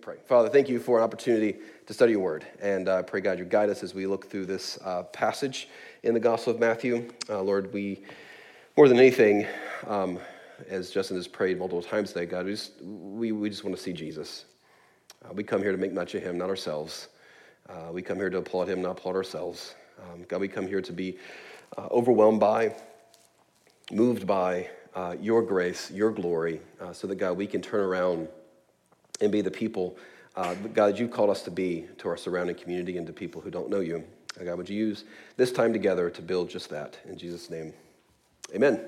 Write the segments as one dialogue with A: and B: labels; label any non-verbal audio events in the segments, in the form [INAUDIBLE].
A: pray. Father, thank you for an opportunity to study your word. And I uh, pray, God, you guide us as we look through this uh, passage in the Gospel of Matthew. Uh, Lord, we, more than anything, um, as Justin has prayed multiple times today, God, we just, we, we just want to see Jesus. Uh, we come here to make much of him, not ourselves. Uh, we come here to applaud him, not applaud ourselves. Um, God, we come here to be uh, overwhelmed by, moved by your grace, your glory, so that, God, we can turn around and be the people, uh, God, you've called us to be to our surrounding community and to people who don't know you. God, would you use this time together to build just that? In Jesus' name, amen.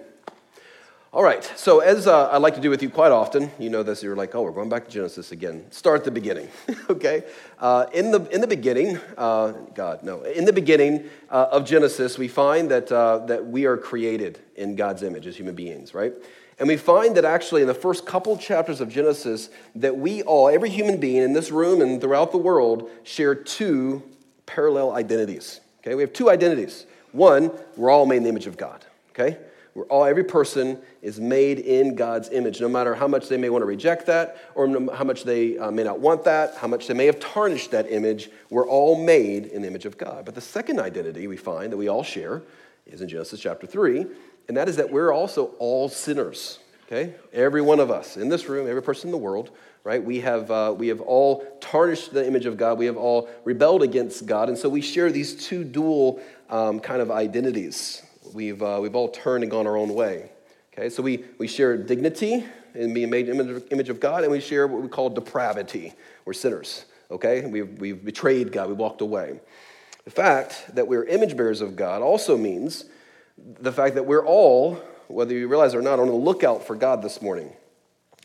A: All right, so as uh, I like to do with you quite often, you know this, you're like, oh, we're going back to Genesis again. Start at the beginning, [LAUGHS] okay? Uh, in, the, in the beginning, uh, God, no, in the beginning uh, of Genesis, we find that, uh, that we are created in God's image as human beings, right? And we find that actually in the first couple chapters of Genesis, that we all, every human being in this room and throughout the world, share two parallel identities. Okay, we have two identities. One, we're all made in the image of God. Okay? We're all, every person is made in God's image, no matter how much they may want to reject that, or how much they uh, may not want that, how much they may have tarnished that image. We're all made in the image of God. But the second identity we find that we all share is in Genesis chapter 3, and that is that we're also all sinners. Okay? Every one of us in this room, every person in the world, right? We have, uh, we have all tarnished the image of God. We have all rebelled against God. And so we share these two dual um, kind of identities. We've, uh, we've all turned and gone our own way. Okay? So we, we share dignity in being made in image of God, and we share what we call depravity. We're sinners. Okay? We've, we've betrayed God. We walked away. The fact that we're image bearers of God also means the fact that we're all, whether you realize it or not, on the lookout for God this morning,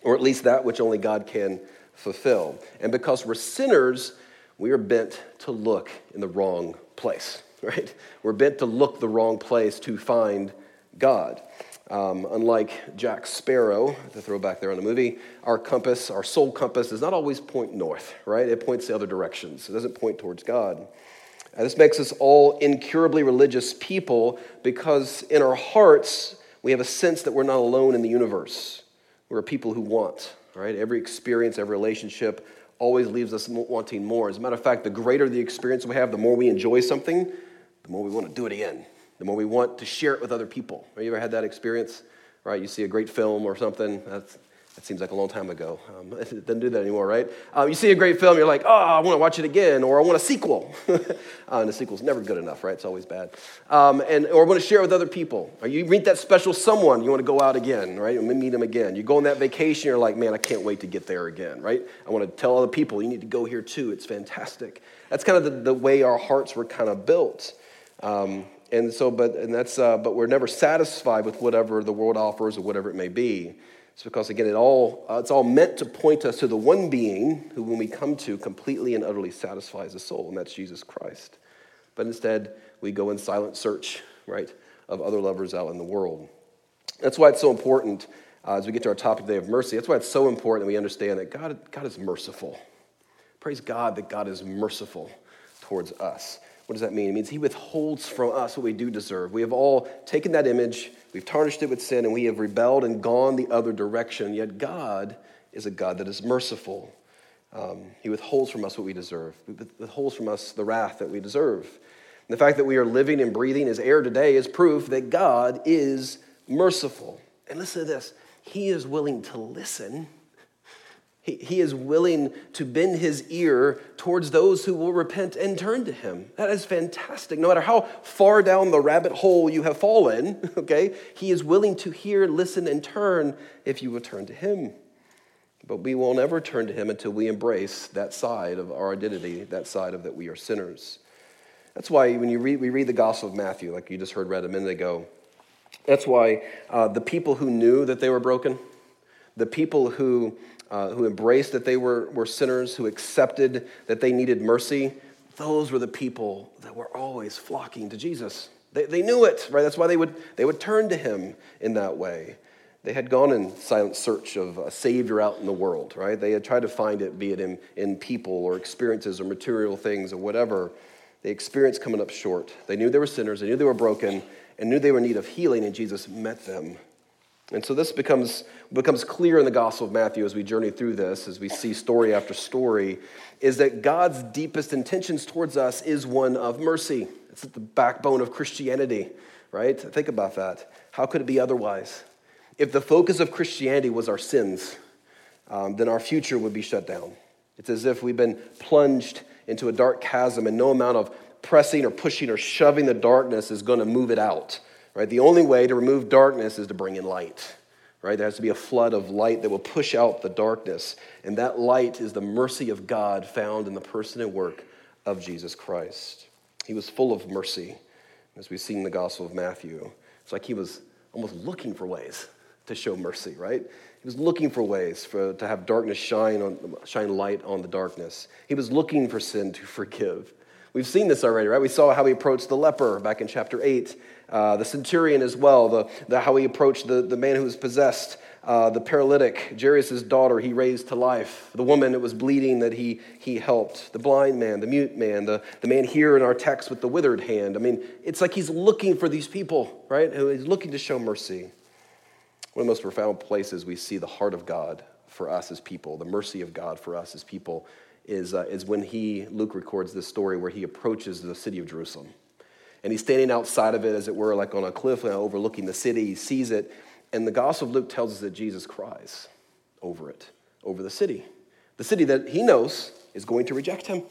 A: or at least that which only God can fulfill. And because we're sinners, we are bent to look in the wrong place, [LAUGHS] right? We're bent to look the wrong place to find God. Um, unlike Jack Sparrow, the throwback there on the movie, our compass, our soul compass, does not always point north, right? It points the other directions. It doesn't point towards God. And this makes us all incurably religious people because in our hearts, we have a sense that we're not alone in the universe. We're people who want, right? Every experience, every relationship always leaves us wanting more. As a matter of fact, the greater the experience we have, the more we enjoy something, the more we want to do it again, the more we want to share it with other people. Have you ever had that experience? Right? You see a great film or something, that's that seems like a long time ago. Um, [LAUGHS] it doesn't do that anymore, right? Um, you see a great film, you're like, oh, I want to watch it again, or I want a sequel. [LAUGHS] uh, and the sequel's never good enough, right? It's always bad. Um, and, or I want to share with other people. Or you meet that special someone, you want to go out again, right? And meet them again. You go on that vacation, you're like, man, I can't wait to get there again, right? I want to tell other people, you need to go here too. It's fantastic. That's kind of the, the way our hearts were kind of built. Um, and so, but, and that's, uh, but we're never satisfied with whatever the world offers or whatever it may be. It's because, again, it all, uh, it's all meant to point us to the one being who, when we come to, completely and utterly satisfies the soul, and that's Jesus Christ. But instead, we go in silent search, right, of other lovers out in the world. That's why it's so important uh, as we get to our topic today of mercy. That's why it's so important that we understand that God, God is merciful. Praise God that God is merciful towards us. What does that mean? It means He withholds from us what we do deserve. We have all taken that image, we've tarnished it with sin, and we have rebelled and gone the other direction. Yet God is a God that is merciful. Um, he withholds from us what we deserve, he withholds from us the wrath that we deserve. And the fact that we are living and breathing as air today is proof that God is merciful. And listen to this He is willing to listen he, he is willing to bend his ear towards those who will repent and turn to him. That is fantastic. No matter how far down the rabbit hole you have fallen, [LAUGHS] okay, he is willing to hear, listen, and turn if you will turn to him. But we will never turn to him until we embrace that side of our identity, that side of that we are sinners. That's why when you read, we read the Gospel of Matthew, like you just heard read a minute ago, that's why uh, the people who knew that they were broken, the people who uh, who embraced that they were, were sinners, who accepted that they needed mercy, those were the people that were always flocking to Jesus. They, they knew it, right? That's why they would, they would turn to him in that way. They had gone in silent search of a savior out in the world, right? They had tried to find it, be it in, in people or experiences or material things or whatever. They experienced coming up short. They knew they were sinners, they knew they were broken, and knew they were in need of healing, and Jesus met them And so this becomes, becomes clear in the Gospel of Matthew as we journey through this, as we see story after story, is that God's deepest intentions towards us is one of mercy. It's at the backbone of Christianity, right? Think about that. How could it be otherwise? If the focus of Christianity was our sins, um, then our future would be shut down. It's as if we've been plunged into a dark chasm and no amount of pressing or pushing or shoving the darkness is going to move it out. Right? The only way to remove darkness is to bring in light. Right? There has to be a flood of light that will push out the darkness. And that light is the mercy of God found in the person and work of Jesus Christ. He was full of mercy, as we see in the Gospel of Matthew. It's like he was almost looking for ways to show mercy, right? He was looking for ways for, to have darkness shine, on, shine light on the darkness. He was looking for sin to forgive. We've seen this already, right? We saw how he approached the leper back in chapter 8 uh, the centurion as well, the, the, how he approached the, the man who was possessed, uh, the paralytic, Jairus' daughter, he raised to life, the woman that was bleeding that he, he helped, the blind man, the mute man, the, the man here in our text with the withered hand. I mean, it's like he's looking for these people, right? He's looking to show mercy. One of the most profound places we see the heart of God for us as people, the mercy of God for us as people, is, uh, is when he, Luke records this story where he approaches the city of Jerusalem and he's standing outside of it, as it were, like on a cliff uh, overlooking the city. He sees it, and the Gospel of Luke tells us that Jesus cries over it, over the city. The city that he knows is going to reject him.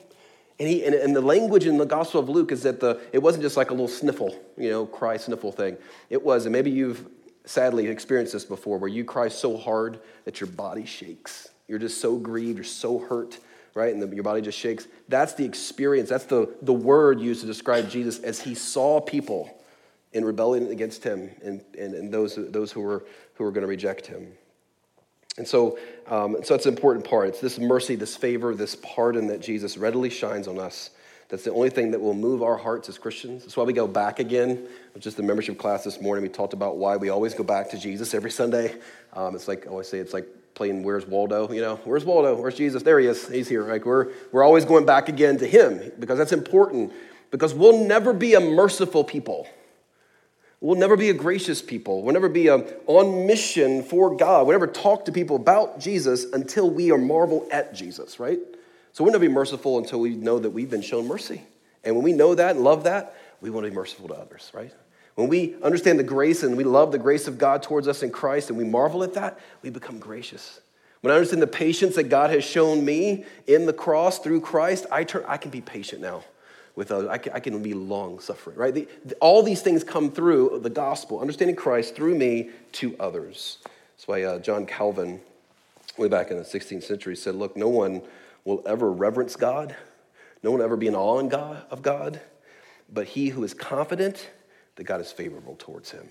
A: And, he, and, and, the language in the Gospel of Luke is that the, it wasn't just like a little sniffle, you know, cry sniffle thing. It was, and maybe you've sadly experienced this before, where you cry so hard that your body shakes. You're just so grieved, you're so hurt right? And the, your body just shakes. That's the experience. That's the, the word used to describe Jesus as he saw people in rebellion against him and, and, and those, those who were, who were going to reject him. And so, um, so that's an important part. It's this mercy, this favor, this pardon that Jesus readily shines on us. That's the only thing that will move our hearts as Christians. That's why we go back again. Just the membership class this morning. We talked about why we always go back to Jesus every Sunday. Um, it's like I always say, it's like playing Where's Waldo? You know, where's Waldo? Where's Jesus? There he is. He's here. Like we're, we're always going back again to him because that's important because we'll never be a merciful people. We'll never be a gracious people. We'll never be a, on mission for God. We'll never talk to people about Jesus until we are marvel at Jesus, right? So we'll never be merciful until we know that we've been shown mercy. And when we know that and love that, we want to be merciful to others, right? When we understand the grace and we love the grace of God towards us in Christ and we marvel at that, we become gracious. When I understand the patience that God has shown me in the cross through Christ, I, turn, I can be patient now with others. I can, I can be long suffering, right? The, the, all these things come through the gospel, understanding Christ through me to others. That's why uh, John Calvin, way back in the 16th century, said, Look, no one will ever reverence God, no one will ever be in awe in God, of God, but he who is confident that God is favorable towards him.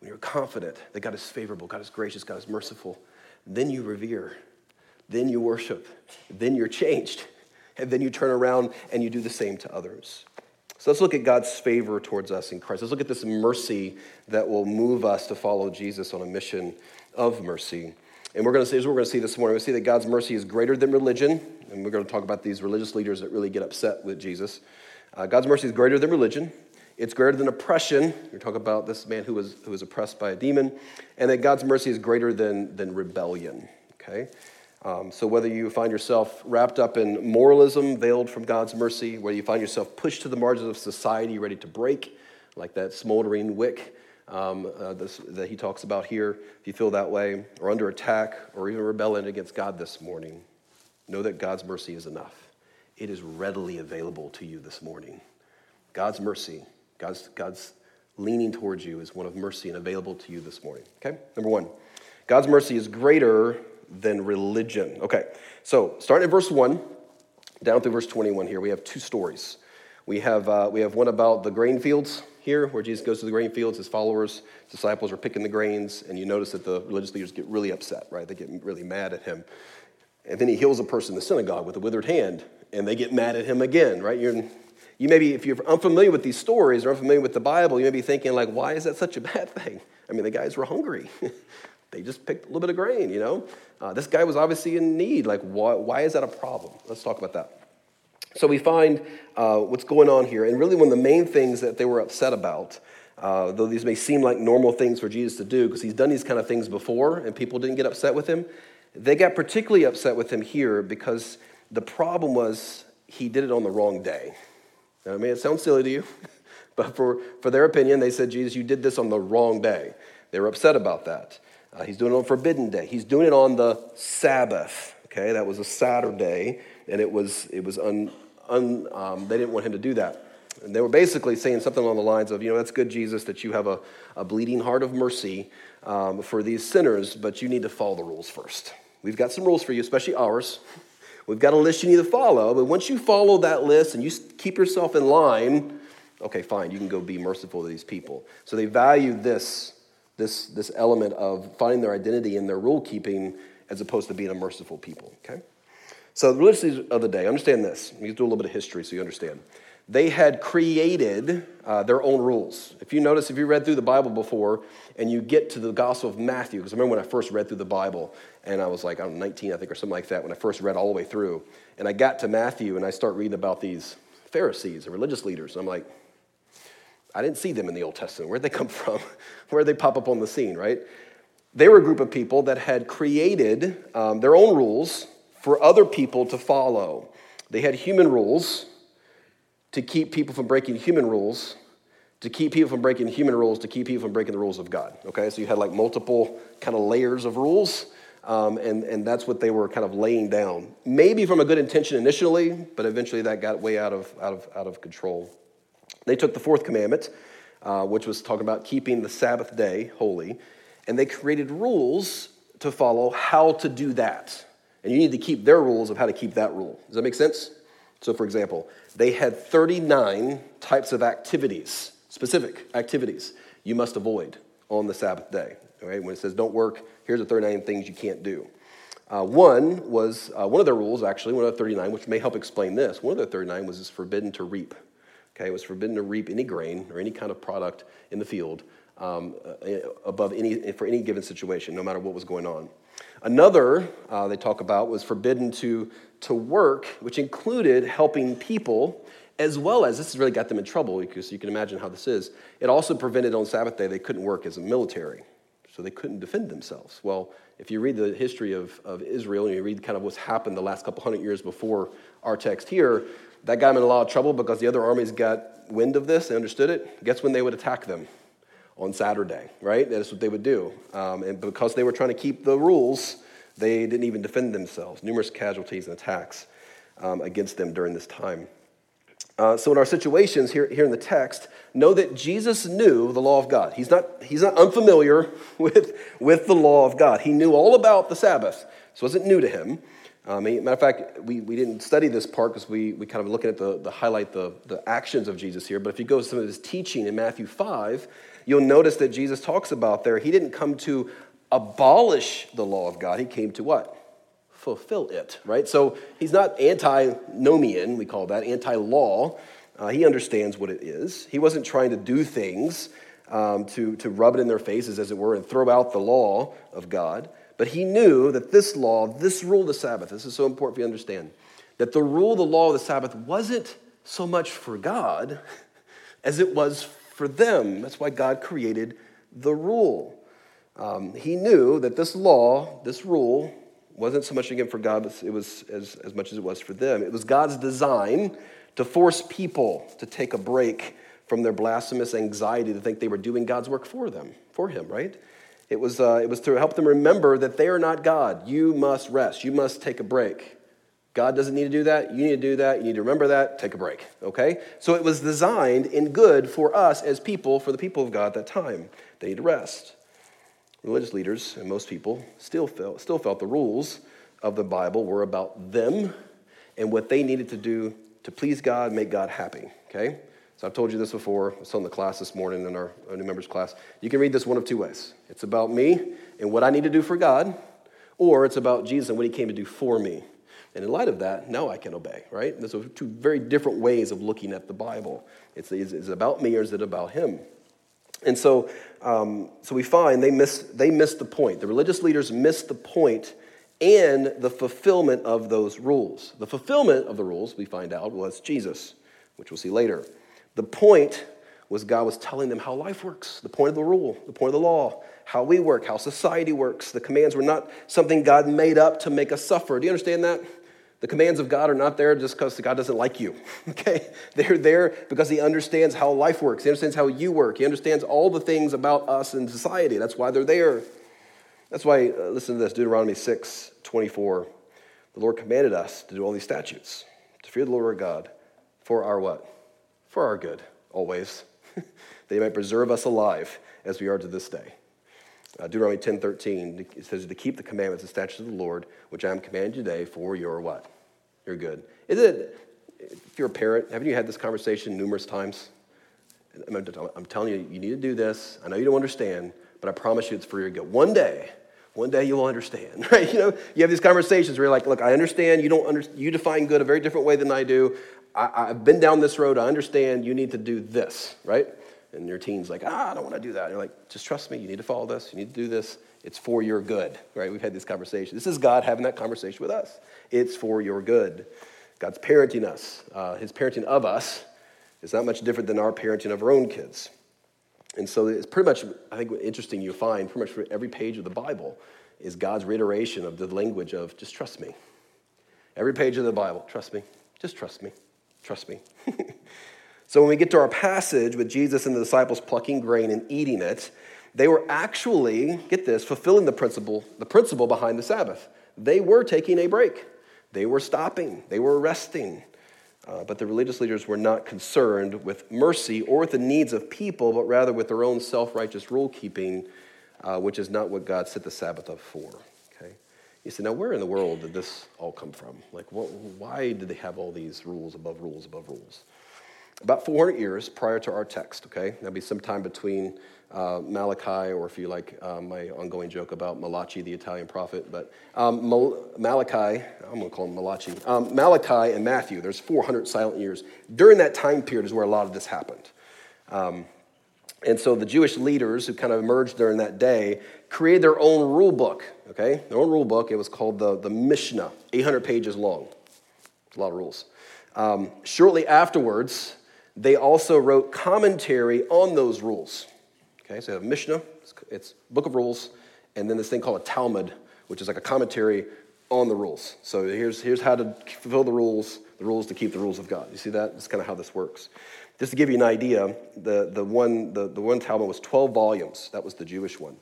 A: When you're confident that God is favorable, God is gracious, God is merciful, then you revere, then you worship, then you're changed, and then you turn around and you do the same to others. So let's look at God's favor towards us in Christ. Let's look at this mercy that will move us to follow Jesus on a mission of mercy. And we're going to see, as we're going to see this morning, we see that God's mercy is greater than religion. And we're going to talk about these religious leaders that really get upset with Jesus. Uh, God's mercy is greater than religion. It's greater than oppression. We're talking about this man who was, who was oppressed by a demon. And that God's mercy is greater than, than rebellion. Okay? Um, so whether you find yourself wrapped up in moralism veiled from God's mercy, whether you find yourself pushed to the margins of society, ready to break, like that smoldering wick um, uh, this, that he talks about here, if you feel that way, or under attack, or even rebelling against God this morning, know that God's mercy is enough. It is readily available to you this morning. God's mercy God's, God's leaning towards you is one of mercy and available to you this morning. Okay? Number one, God's mercy is greater than religion. Okay, so starting at verse 1 down through verse 21 here, we have two stories. We have, uh, we have one about the grain fields here, where Jesus goes to the grain fields. His followers, disciples are picking the grains, and you notice that the religious leaders get really upset, right? They get really mad at him. And then he heals a person in the synagogue with a withered hand, and they get mad at him again, right? You're, you may be, if you're unfamiliar with these stories or unfamiliar with the Bible, you may be thinking, like, why is that such a bad [LAUGHS] thing? I mean, the guys were hungry. [LAUGHS] they just picked a little bit of grain, you know? Uh, this guy was obviously in need. Like, why, why is that a problem? Let's talk about that. So we find uh, what's going on here. And really, one of the main things that they were upset about uh, though these may seem like normal things for Jesus to do, because he's done these kind of things before and people didn't get upset with him, they got particularly upset with him here because the problem was he did it on the wrong day. Now, I mean, it sounds silly to you, [LAUGHS] but for, for their opinion, they said, Jesus, you did this on the wrong day. They were upset about that. Uh, he's doing it on forbidden day. He's doing it on the Sabbath. Okay, that was a Saturday, and it was it was un, un um, they didn't want him to do that. And they were basically saying something along the lines of, you know, that's good, Jesus, that you have a, a bleeding heart of mercy um, for these sinners, but you need to follow the rules first. We've got some rules for you, especially ours. We've got a list you need to follow, but once you follow that list and you keep yourself in line, okay, fine, you can go be merciful to these people. So they value this, this, this element of finding their identity in their rule keeping as opposed to being a merciful people, okay? So the religious of the day, understand this. Me do a little bit of history so you understand they had created uh, their own rules. If you notice, if you read through the Bible before and you get to the Gospel of Matthew, because I remember when I first read through the Bible and I was like, I'm 19, I think, or something like that, when I first read all the way through. And I got to Matthew and I start reading about these Pharisees and religious leaders. And I'm like, I didn't see them in the Old Testament. Where'd they come [LAUGHS] from? Where'd they pop up on the scene, right? They were a group of people that had created um, their own rules for other people to follow. They had human rules to keep people from breaking human rules, to keep people from breaking human rules, to keep people from breaking the rules of God. Okay, so you had like multiple kind of layers of rules, um, and, and that's what they were kind of laying down. Maybe from a good intention initially, but eventually that got way out of, out of, out of control. They took the fourth commandment, uh, which was talking about keeping the Sabbath day holy, and they created rules to follow how to do that. And you need to keep their rules of how to keep that rule. Does that make sense? So, for example, they had 39 types of activities, specific activities, you must avoid on the Sabbath day. Right? When it says don't work, here's the 39 things you can't do. Uh, one was, uh, one of their rules, actually, one of the 39, which may help explain this, one of the 39 was it's forbidden to reap. Okay, it was forbidden to reap any grain or any kind of product in the field um, uh, above any, for any given situation, no matter what was going on. Another uh, they talk about was forbidden to, to work, which included helping people, as well as this has really got them in trouble because you can imagine how this is. It also prevented on Sabbath day they couldn't work as a military, so they couldn't defend themselves. Well, if you read the history of, of Israel and you read kind of what's happened the last couple hundred years before our text here, that got them in a lot of trouble because the other armies got wind of this, they understood it. Guess when they would attack them? on Saturday, right? That's what they would do. Um, and because they were trying to keep the rules, they didn't even defend themselves. Numerous casualties and attacks um, against them during this time. Uh, so, in our situations here, here in the text, know that Jesus knew the law of God. He's not, he's not unfamiliar [LAUGHS] with, with the law of God. He knew all about the Sabbath. This wasn't new to him. Um, matter of fact, we, we didn't study this part because we, we kind of looking at the, the highlight the, the actions of Jesus here. But if you go to some of his teaching in Matthew 5, you'll notice that Jesus talks about there, he didn't come to abolish the law of God. He came to what? Fulfill it, right? So he's not antinomian, we call that, anti law. Uh, he understands what it is. He wasn't trying to do things um, to, to rub it in their faces, as it were, and throw out the law of God. But he knew that this law, this rule of the Sabbath, this is so important for you understand, that the rule, the law of the Sabbath wasn't so much for God [LAUGHS] as it was for them. That's why God created the rule. Um, he knew that this law, this rule, wasn't so much again for God, but it was as, as much as it was for them. It was God's design to force people to take a break from their blasphemous anxiety to think they were doing God's work for them, for Him, right? It was, uh, it was to help them remember that they are not God. You must rest. You must take a break. God doesn't need to do that. You need to do that. You need to remember that. Take a break. Okay? So it was designed in good for us as people, for the people of God at that time. They need to rest. Religious leaders and most people still felt, still felt the rules of the Bible were about them and what they needed to do to please God, make God happy. Okay? So I've told you this before. I saw in the class this morning in our, our new members class. You can read this one of two ways. It's about me and what I need to do for God, or it's about Jesus and what he came to do for me. And in light of that, now I can obey, right? Those are two very different ways of looking at the Bible. It's, is it about me or is it about him? And so, um, so we find they missed, they missed the point. The religious leaders missed the point and the fulfillment of those rules. The fulfillment of the rules, we find out, was Jesus, which we'll see later. The point was God was telling them how life works, the point of the rule, the point of the law, how we work, how society works. The commands were not something God made up to make us suffer. Do you understand that? The commands of God are not there just because God doesn't like you. [LAUGHS] Okay? They're there because He understands how life works. He understands how you work. He understands all the things about us and society. That's why they're there. That's why, uh, listen to this Deuteronomy 6 24. The Lord commanded us to do all these statutes, to fear the Lord our God for our what? For our good, always. [LAUGHS] He might preserve us alive as we are to this day. Uh, Deuteronomy 10 13, it says to keep the commandments and statutes of the Lord, which I am commanding today for your what? Your good. Is it, if you're a parent, haven't you had this conversation numerous times? I'm, I'm telling you, you need to do this. I know you don't understand, but I promise you it's for your good. One day, one day you'll understand, [LAUGHS] right? You know, you have these conversations where you're like, look, I understand you don't under, you define good a very different way than I do. I, I've been down this road. I understand you need to do this, right? And your teen's like, ah, I don't want to do that. And you're like, just trust me. You need to follow this. You need to do this. It's for your good, right? We've had this conversation. This is God having that conversation with us. It's for your good. God's parenting us. Uh, his parenting of us is not much different than our parenting of our own kids. And so it's pretty much, I think, interesting you find pretty much for every page of the Bible is God's reiteration of the language of just trust me. Every page of the Bible, trust me. Just trust me. Trust me. [LAUGHS] So when we get to our passage with Jesus and the disciples plucking grain and eating it, they were actually, get this, fulfilling the principle, the principle behind the Sabbath. They were taking a break. They were stopping. They were resting. Uh, but the religious leaders were not concerned with mercy or with the needs of people, but rather with their own self righteous rule keeping, uh, which is not what God set the Sabbath up for. Okay? You say, now where in the world did this all come from? Like, what, why did they have all these rules above rules above rules? About 400 years prior to our text, okay? That'd be sometime between uh, Malachi, or if you like uh, my ongoing joke about Malachi, the Italian prophet, but um, Mal- Malachi, I'm to call him Malachi, um, Malachi and Matthew, there's 400 silent years. During that time period is where a lot of this happened. Um, and so the Jewish leaders who kind of emerged during that day created their own rule book, okay? Their own rule book. It was called the, the Mishnah, 800 pages long. It's a lot of rules. Um, shortly afterwards, they also wrote commentary on those rules. Okay, so you have Mishnah, it's book of rules, and then this thing called a Talmud, which is like a commentary on the rules. So here's, here's how to fulfill the rules, the rules to keep the rules of God. You see that? That's kind of how this works. Just to give you an idea, the, the, one, the, the one Talmud was 12 volumes. That was the Jewish one.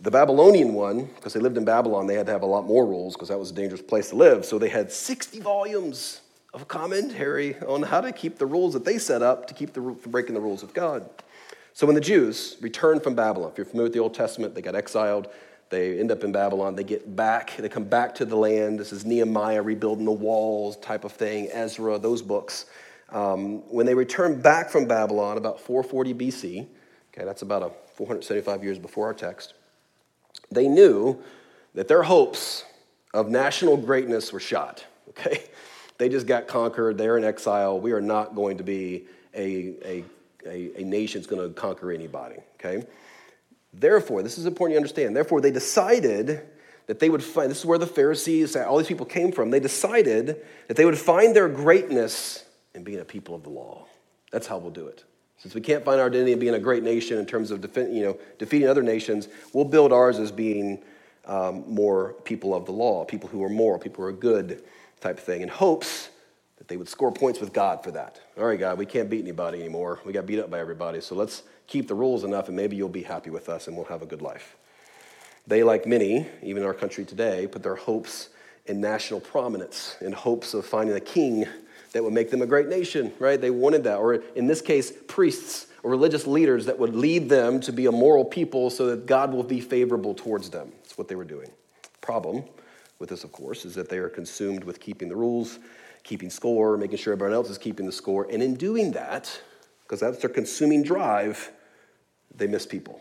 A: The Babylonian one, because they lived in Babylon, they had to have a lot more rules because that was a dangerous place to live. So they had 60 volumes of commentary on how to keep the rules that they set up to keep the, from breaking the rules of God. So when the Jews return from Babylon, if you're familiar with the Old Testament, they got exiled. They end up in Babylon. They get back. They come back to the land. This is Nehemiah rebuilding the walls type of thing, Ezra, those books. Um, when they return back from Babylon, about 440 BC, okay, that's about a 475 years before our text, they knew that their hopes of national greatness were shot. Okay, they just got conquered. They're in exile. We are not going to be a, a, a, a nation that's going to conquer anybody, okay? Therefore, this is important you understand. Therefore, they decided that they would find, this is where the Pharisees, all these people came from. They decided that they would find their greatness in being a people of the law. That's how we'll do it. Since we can't find our identity in being a great nation in terms of you know, defeating other nations, we'll build ours as being um, more people of the law, people who are moral, people who are good, type thing in hopes that they would score points with God for that. All right, God, we can't beat anybody anymore. We got beat up by everybody, so let's keep the rules enough and maybe you'll be happy with us and we'll have a good life. They, like many, even in our country today, put their hopes in national prominence, in hopes of finding a king that would make them a great nation, right? They wanted that. Or in this case, priests or religious leaders that would lead them to be a moral people so that God will be favorable towards them. That's what they were doing. Problem with this, of course, is that they are consumed with keeping the rules, keeping score, making sure everyone else is keeping the score. And in doing that, because that's their consuming drive, they miss people,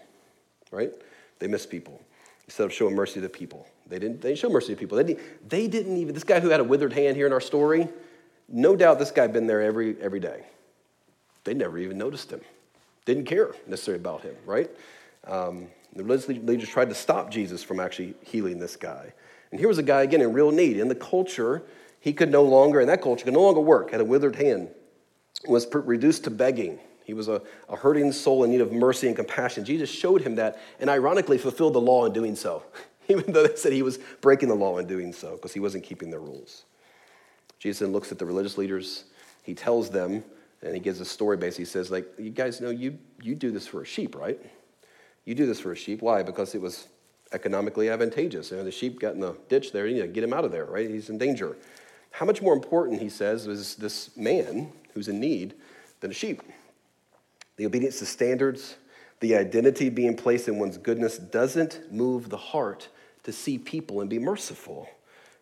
A: right? They miss people instead of showing mercy to people. They didn't, they didn't show mercy to people. They didn't, they didn't even, this guy who had a withered hand here in our story, no doubt this guy been there every, every day. They never even noticed him. Didn't care necessarily about him, right? Um, the religious leaders tried to stop Jesus from actually healing this guy. And here was a guy, again, in real need. In the culture, he could no longer, in that culture, could no longer work, had a withered hand, was reduced to begging. He was a, a hurting soul in need of mercy and compassion. Jesus showed him that and ironically fulfilled the law in doing so, [LAUGHS] even though they said he was breaking the law in doing so because he wasn't keeping the rules. Jesus then looks at the religious leaders. He tells them, and he gives a story basically. He says, like, you guys know you, you do this for a sheep, right? You do this for a sheep. Why? Because it was economically advantageous. You know, the sheep got in the ditch there, you know, get him out of there, right? He's in danger. How much more important, he says, is this man who's in need than a sheep? The obedience to standards, the identity being placed in one's goodness doesn't move the heart to see people and be merciful.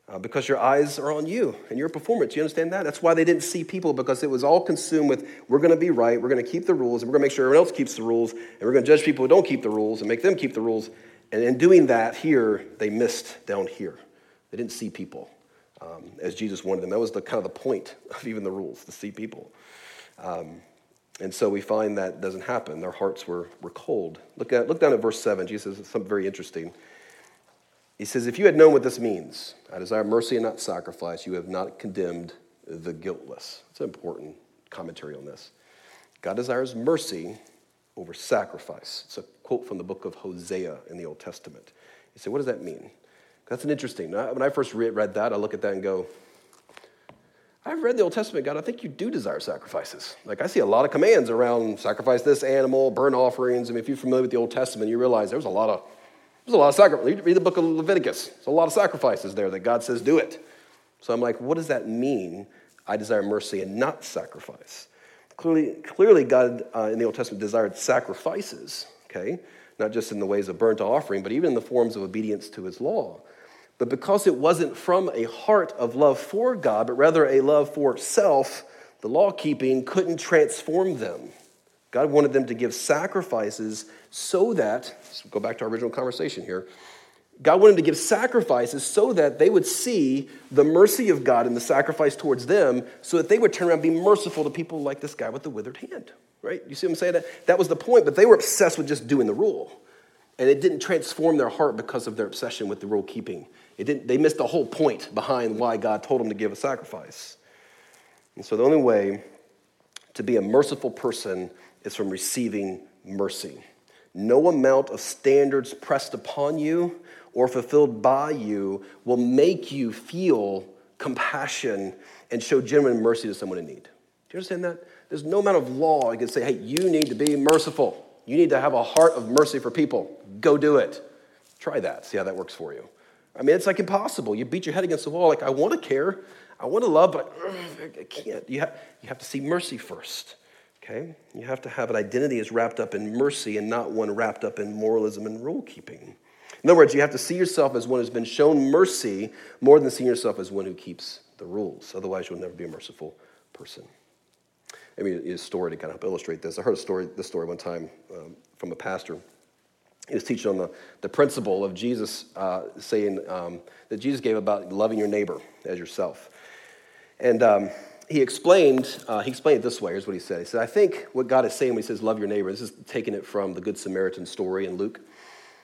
A: Uh, because your eyes are on you and your performance. You understand that? That's why they didn't see people because it was all consumed with we're going to be right, we're going to keep the rules, and we're going to make sure everyone else keeps the rules, and we're going to judge people who don't keep the rules and make them keep the rules. And in doing that here, they missed down here. They didn't see people um, as Jesus wanted them. That was the kind of the point [LAUGHS] of even the rules, to see people. Um, and so we find that doesn't happen. Their hearts were, were cold. Look, at, look down at verse 7. Jesus says something very interesting. He says, If you had known what this means, I desire mercy and not sacrifice, you have not condemned the guiltless. It's an important commentary on this. God desires mercy over sacrifice. It's a quote from the book of Hosea in the Old Testament. You say, what does that mean? That's an interesting. When I first read that, I look at that and go, I've read the Old Testament, God. I think you do desire sacrifices. Like I see a lot of commands around sacrifice this animal, burnt offerings. I mean, if you're familiar with the Old Testament, you realize there's a lot of there's a lot of sacrifice. Read the book of Leviticus. There's a lot of sacrifices there that God says do it. So I'm like, what does that mean? I desire mercy and not sacrifice. Clearly, clearly God uh, in the Old Testament desired sacrifices. Okay, not just in the ways of burnt offering, but even in the forms of obedience to His law. But because it wasn't from a heart of love for God, but rather a love for self, the law keeping couldn't transform them. God wanted them to give sacrifices so that, let's go back to our original conversation here. God wanted to give sacrifices so that they would see the mercy of God in the sacrifice towards them, so that they would turn around and be merciful to people like this guy with the withered hand. Right? You see what I'm saying? That, that was the point, but they were obsessed with just doing the rule. And it didn't transform their heart because of their obsession with the rule keeping. It didn't, they missed the whole point behind why God told them to give a sacrifice. And so the only way to be a merciful person is from receiving mercy. No amount of standards pressed upon you or fulfilled by you will make you feel compassion and show genuine mercy to someone in need. Do you understand that? There's no amount of law you can say, hey, you need to be merciful. You need to have a heart of mercy for people. Go do it. Try that. See how that works for you. I mean, it's like impossible. You beat your head against the wall, like, I want to care, I want to love, but I can't. You have, you have to see mercy first. Okay? You have to have an identity as wrapped up in mercy and not one wrapped up in moralism and rule keeping. In other words, you have to see yourself as one who's been shown mercy more than seeing yourself as one who keeps the rules. Otherwise, you'll never be a merciful person. I mean, a story to kind of help illustrate this. I heard a story, this story one time um, from a pastor. He was teaching on the, the principle of Jesus uh, saying um, that Jesus gave about loving your neighbor as yourself. And um, he explained, uh, he explained it this way. Here's what he said. He said, I think what God is saying when he says love your neighbor, this is taking it from the Good Samaritan story in Luke.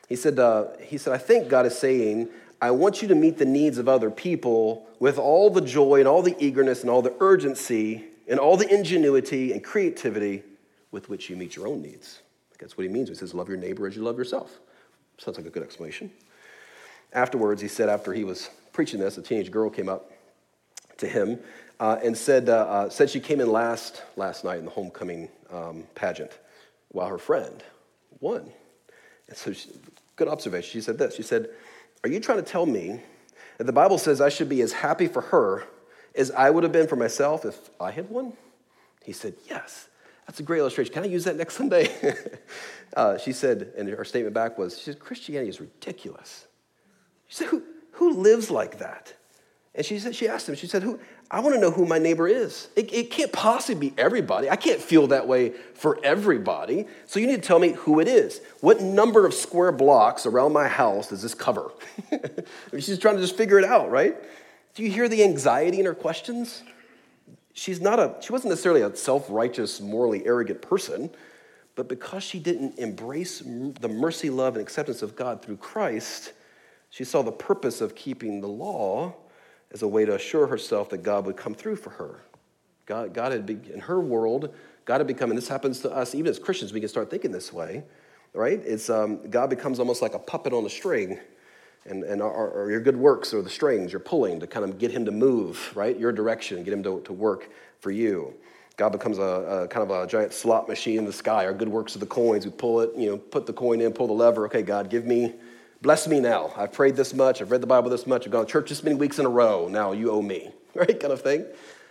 A: He said, uh, he said, I think God is saying, I want you to meet the needs of other people with all the joy and all the eagerness and all the urgency and all the ingenuity and creativity with which you meet your own needs. That's what he means. He says, Love your neighbor as you love yourself. Sounds like a good explanation. Afterwards, he said, after he was preaching this, a teenage girl came up to him uh, and said, uh, uh, said she came in last, last night in the homecoming um, pageant while her friend won. And so, she, good observation. She said this She said, Are you trying to tell me that the Bible says I should be as happy for her as I would have been for myself if I had won? He said, Yes. That's a great illustration. Can I use that next Sunday? [LAUGHS] uh, she said, and her statement back was, she said, Christianity is ridiculous. She said, who, who lives like that? And she said, she asked him, she said, who, I want to know who my neighbor is. It, it can't possibly be everybody. I can't feel that way for everybody. So you need to tell me who it is. What number of square blocks around my house does this cover? [LAUGHS] She's trying to just figure it out, right? Do you hear the anxiety in her questions? she's not a, she wasn't necessarily a self righteous, morally arrogant person, but because she didn't embrace the mercy, love, and acceptance of God through Christ, she saw the purpose of keeping the law as a way to assure herself that God would come through for her. God, God had, been, in her world, God had become, and this happens to us, even as Christians, we can start thinking this way, right? It's um, God becomes almost like a puppet on a string, and, and our, our, your good works are the strings you're pulling to kind of get him to move, right? Your direction, get him to, to work for you. God becomes a, a, kind of a giant slot machine in the sky. Our good works are the coins. We pull it, you know, put the coin in, pull the lever. Okay, God, give me, bless me now. I've prayed this much. I've read the Bible this much. I've gone to church this many weeks in a row. Now you owe me, [LAUGHS] right? Kind of thing.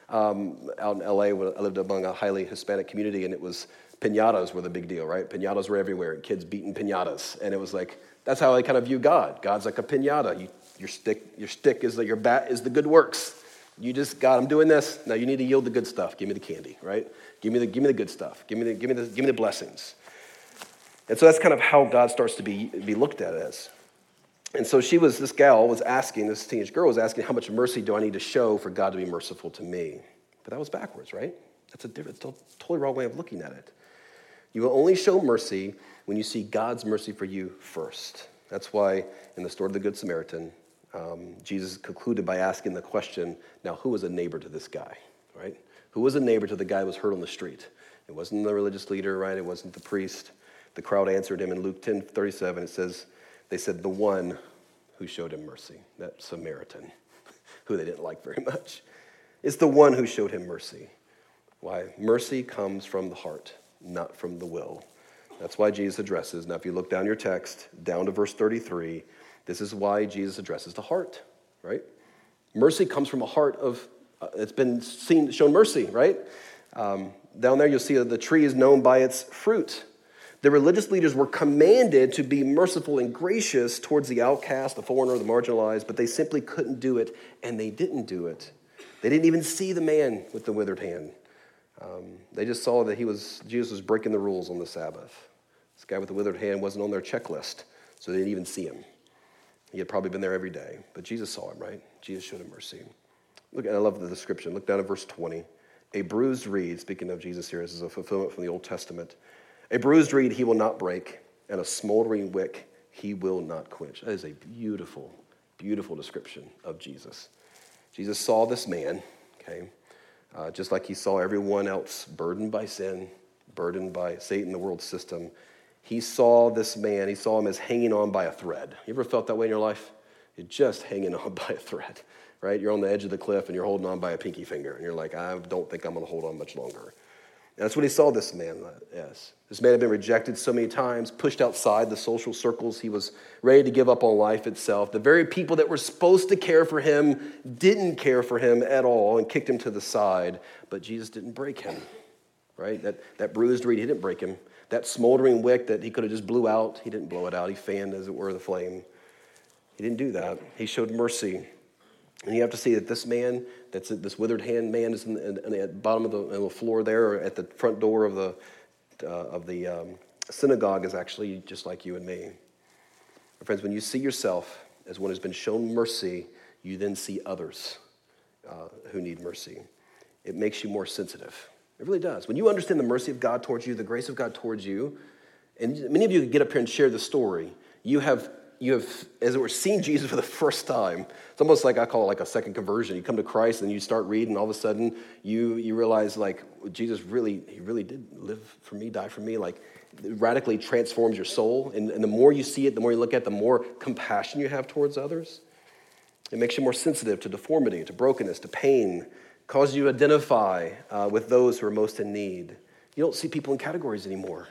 A: Um, out in LA, I lived among a highly Hispanic community, and it was pinatas were the big deal, right? Pinatas were everywhere, and kids beating pinatas, and it was like that's how I kind of view God. God's like a pinata. You, your stick, your stick is the, your bat is the good works. You just, God, I'm doing this. Now you need to yield the good stuff. Give me the candy, right? Give me the, give me the good stuff. Give me the, give me the, give me the blessings. And so that's kind of how God starts to be, be looked at as. And so she was, this gal was asking, this teenage girl was asking, how much mercy do I need to show for God to be merciful to me? But that was backwards, right? That's a different, totally wrong way of looking at it. You will only show mercy when you see God's mercy for you first. That's why in the story of the Good Samaritan, um, Jesus concluded by asking the question now, who was a neighbor to this guy, right? Who was a neighbor to the guy who was hurt on the street? It wasn't the religious leader, right? It wasn't the priest. The crowd answered him in Luke 10 37. It says, they said, the one who showed him mercy, that Samaritan, [LAUGHS] who they didn't like very much, is the one who showed him mercy. Why? Mercy comes from the heart, not from the will. That's why Jesus addresses. Now, if you look down your text, down to verse 33, this is why Jesus addresses the heart, right? Mercy comes from a heart of, uh, it's been seen, shown mercy, right? Um, down there, you'll see that the tree is known by its fruit. The religious leaders were commanded to be merciful and gracious towards the outcast, the foreigner, the marginalized, but they simply couldn't do it, and they didn't do it. They didn't even see the man with the withered hand. Um, they just saw that he was, Jesus was breaking the rules on the Sabbath. This guy with the withered hand wasn't on their checklist, so they didn't even see him. He had probably been there every day, but Jesus saw him, right? Jesus showed him mercy. Look, I love the description. Look down at verse 20. A bruised reed, speaking of Jesus here, this is a fulfillment from the Old Testament. A bruised reed he will not break, and a smoldering wick he will not quench. That is a beautiful, beautiful description of Jesus. Jesus saw this man, okay, uh, just like he saw everyone else burdened by sin, burdened by Satan, the world system. He saw this man, he saw him as hanging on by a thread. You ever felt that way in your life? You're just hanging [LAUGHS] on by a thread, right? You're on the edge of the cliff and you're holding on by a pinky finger, and you're like, I don't think I'm to hold on much longer. That's what he saw this man uh, as. This man had been rejected so many times, pushed outside the social circles. He was ready to give up on life itself. The very people that were supposed to care for him didn't care for him at all and kicked him to the side. But Jesus didn't break him, right? That, that bruised reed, he didn't break him. That smoldering wick that he could have just blew out, he didn't blow it out. He fanned, as it were, the flame. He didn't do that. He showed mercy. And you have to see that this man, that's this withered hand man, is in the, in the bottom of the, the, floor there, at the front door of the, uh, of the um, synagogue, is actually just like you and me. My friends, when you see yourself as one who's been shown mercy, you then see others uh, who need mercy. It makes you more sensitive. It really does. When you understand the mercy of God towards you, the grace of God towards you, and many of you get up here and share the story, you have, you have, as it were, seen Jesus for the first time. It's almost like I call it like a second conversion. You come to Christ and you start reading, and all of a sudden you, you realize like Jesus really, he really did live for me, die for me. Like radically transforms your soul. And, and the more you see it, the more you look at it, the more compassion you have towards others. It makes you more sensitive to deformity, to brokenness, to pain, causes you to identify uh, with those who are most in need. You don't see people in categories anymore.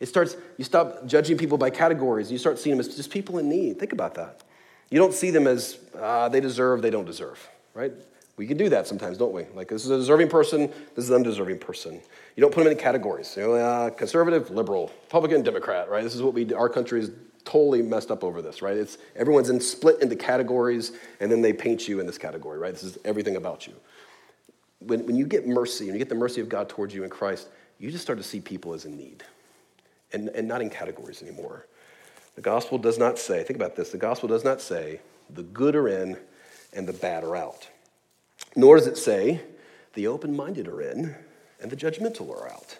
A: It starts, you stop judging people by categories. You start seeing them as just people in need. Think about that. You don't see them as uh, they deserve, they don't deserve, right? We can do that sometimes, don't we? Like, this is a deserving person, this is an undeserving person. You don't put them in categories. You know, uh, conservative, liberal, Republican, Democrat, right? This is what we, our country is totally messed up over this, right? It's, everyone's in, split into categories, and then they paint you in this category, right? This is everything about you when, when you get mercy and you get the mercy of God towards you in Christ, you just start to see people as in need and, and not in categories anymore. The gospel does not say, think about this, the gospel does not say the good are in and the bad are out. Nor does it say the open minded are in and the judgmental are out.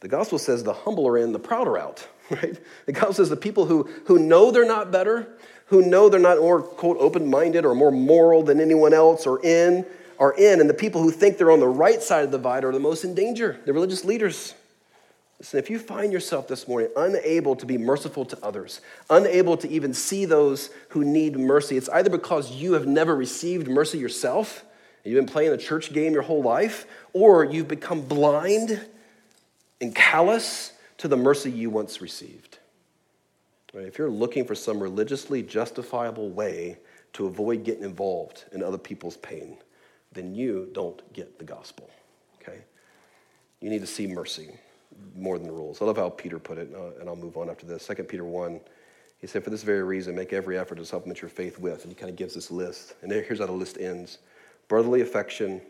A: The gospel says the humble are in, the proud are out, [LAUGHS] right? The gospel says the people who, who know they're not better, who know they're not more, quote, open minded or more moral than anyone else are in, are in, and the people who think they're on the right side of the divide are the most in danger, the religious leaders. Listen, if you find yourself this morning unable to be merciful to others, unable to even see those who need mercy, it's either because you have never received mercy yourself, you've been playing the church game your whole life, or you've become blind and callous to the mercy you once received. Right? If you're looking for some religiously justifiable way to avoid getting involved in other people's pain, then you don't get the gospel. Okay? You need to see mercy more than the rules. I love how Peter put it, uh, and I'll move on after this. 2 Peter 1, he said, For this very reason, make every effort to supplement your faith with. And he kind of gives this list. And here's how the list ends brotherly affection,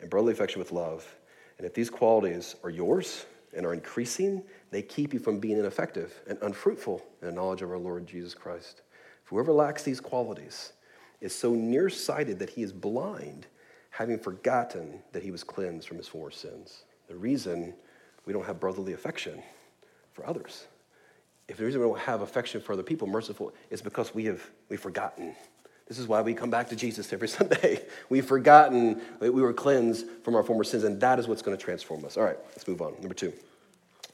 A: and brotherly affection with love. And if these qualities are yours and are increasing, they keep you from being ineffective and unfruitful in the knowledge of our Lord Jesus Christ. Whoever lacks these qualities is so nearsighted that he is blind, having forgotten that he was cleansed from his former sins. The reason we don't have brotherly affection for others. If the reason we don't have affection for other people, merciful, is because we have we've forgotten. This is why we come back to Jesus every [LAUGHS] Sunday. We've forgotten that we were cleansed from our former sins, and that is what's going to transform us. All right, let's move on. Number two.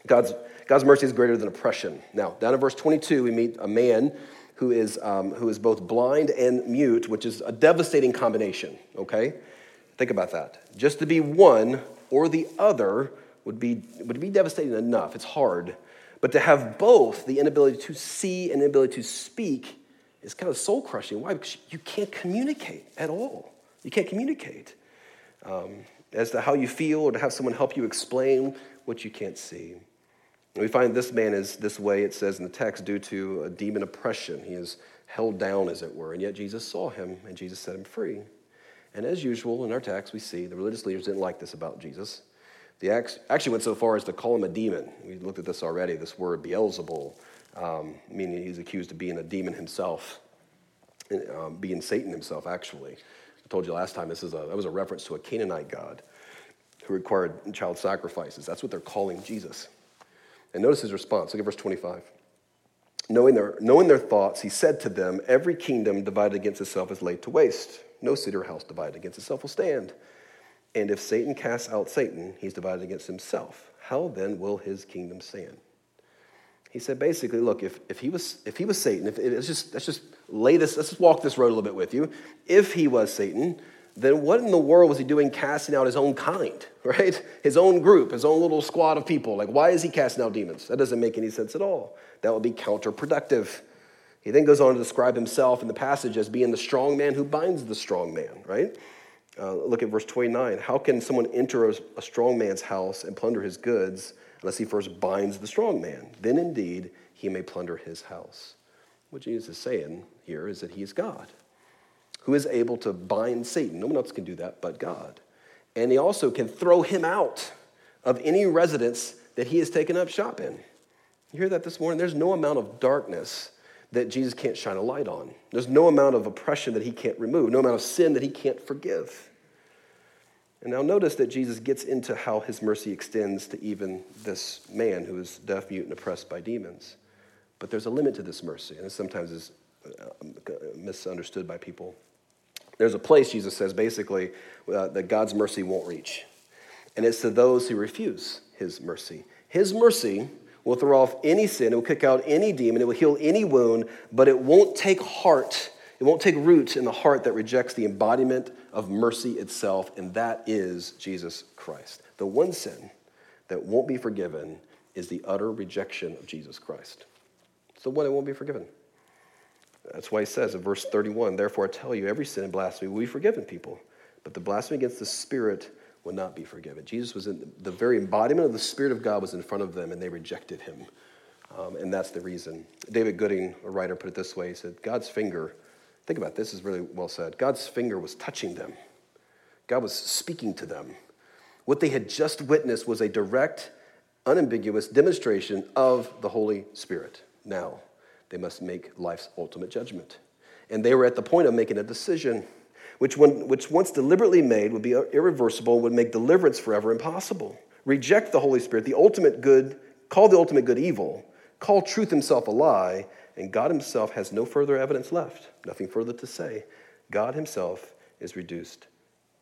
A: God's, God's mercy is greater than oppression. Now, down in verse 22, we meet a man who is, um, who is both blind and mute, which is a devastating combination, okay? Think about that. Just to be one or the other would be, would be devastating enough. It's hard. But to have both, the inability to see and the inability to speak, is kind of soul crushing. Why? Because you can't communicate at all. You can't communicate um, as to how you feel or to have someone help you explain what you can't see. And we find this man is this way, it says in the text, due to a demon oppression. He is held down, as it were. And yet Jesus saw him and Jesus set him free. And as usual in our text, we see the religious leaders didn't like this about Jesus. They actually went so far as to call him a demon. We looked at this already, this word Beelzebul, um, meaning he's accused of being a demon himself, um, being Satan himself, actually. I told you last time this is a, that was a reference to a Canaanite god who required child sacrifices. That's what they're calling Jesus. And notice his response. Look at verse 25. Knowing their, knowing their thoughts, he said to them, Every kingdom divided against itself is laid to waste. No city or house divided against itself will stand. And if Satan casts out Satan, he's divided against himself. How then will his kingdom stand? He said basically, look, if, if, he, was, if he was Satan, if let's, just, let's just lay this, let's just walk this road a little bit with you. If he was Satan, then what in the world was he doing casting out his own kind, [LAUGHS] right? His own group, his own little squad of people. Like, why is he casting out demons? That doesn't make any sense at all. That would be counterproductive. He then goes on to describe himself in the passage as being the strong man who binds the strong man, right? Uh, look at verse 29. How can someone enter a, a strong man's house and plunder his goods unless he first binds the strong man? Then indeed he may plunder his house. What Jesus is saying here is that he is God, who is able to bind Satan. No one else can do that but God. And he also can throw him out of any residence that he has taken up shop in. You hear that this morning? There's no amount of darkness that Jesus can't shine a light on. There's no amount of oppression that he can't remove, no amount of sin that he can't forgive. And now notice that Jesus gets into how his mercy extends to even this man who is deaf, mute, and oppressed by demons. But there's a limit to this mercy, and this sometimes is uh, misunderstood by people. There's a place, Jesus says, basically, uh, that God's mercy won't reach. And it's to those who refuse his mercy. His mercy will throw off any sin, it will kick out any demon, it will heal any wound, but it won't take heart, it won't take root in the heart that rejects the embodiment of mercy itself, and that is Jesus Christ. The one sin that won't be forgiven is the utter rejection of Jesus Christ. It's the one that won't be forgiven. That's why he says in verse 31 Therefore, I tell you, every sin and blasphemy will be forgiven people, but the blasphemy against the Spirit will not be forgiven. Jesus was in the very embodiment of the Spirit of God was in front of them, and they rejected him. Um, and that's the reason. David Gooding, a writer, put it this way He said, God's finger Think about this, is really well said. God's finger was touching them, God was speaking to them. What they had just witnessed was a direct, unambiguous demonstration of the Holy Spirit. Now, they must make life's ultimate judgment. And they were at the point of making a decision, which, when, which once deliberately made, would be irreversible, would make deliverance forever impossible. Reject the Holy Spirit, the ultimate good, call the ultimate good evil, call truth himself a lie, and God himself has no further evidence left, nothing further to say. God himself is reduced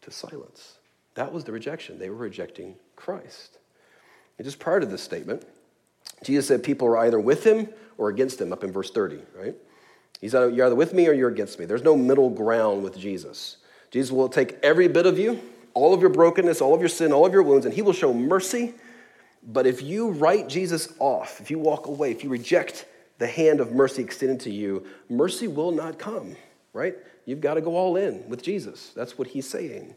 A: to silence. That was the rejection. They were rejecting Christ. And just prior to this statement, Jesus said people are either with him or against him, up in verse 30, right? He's either, you're either with me or you're against me. There's no middle ground with Jesus. Jesus will take every bit of you, all of your brokenness, all of your sin, all of your wounds, and he will show mercy. But if you write Jesus off, if you walk away, if you reject the hand of mercy extended to you, mercy will not come, right? You've got to go all in with Jesus. That's what he's saying.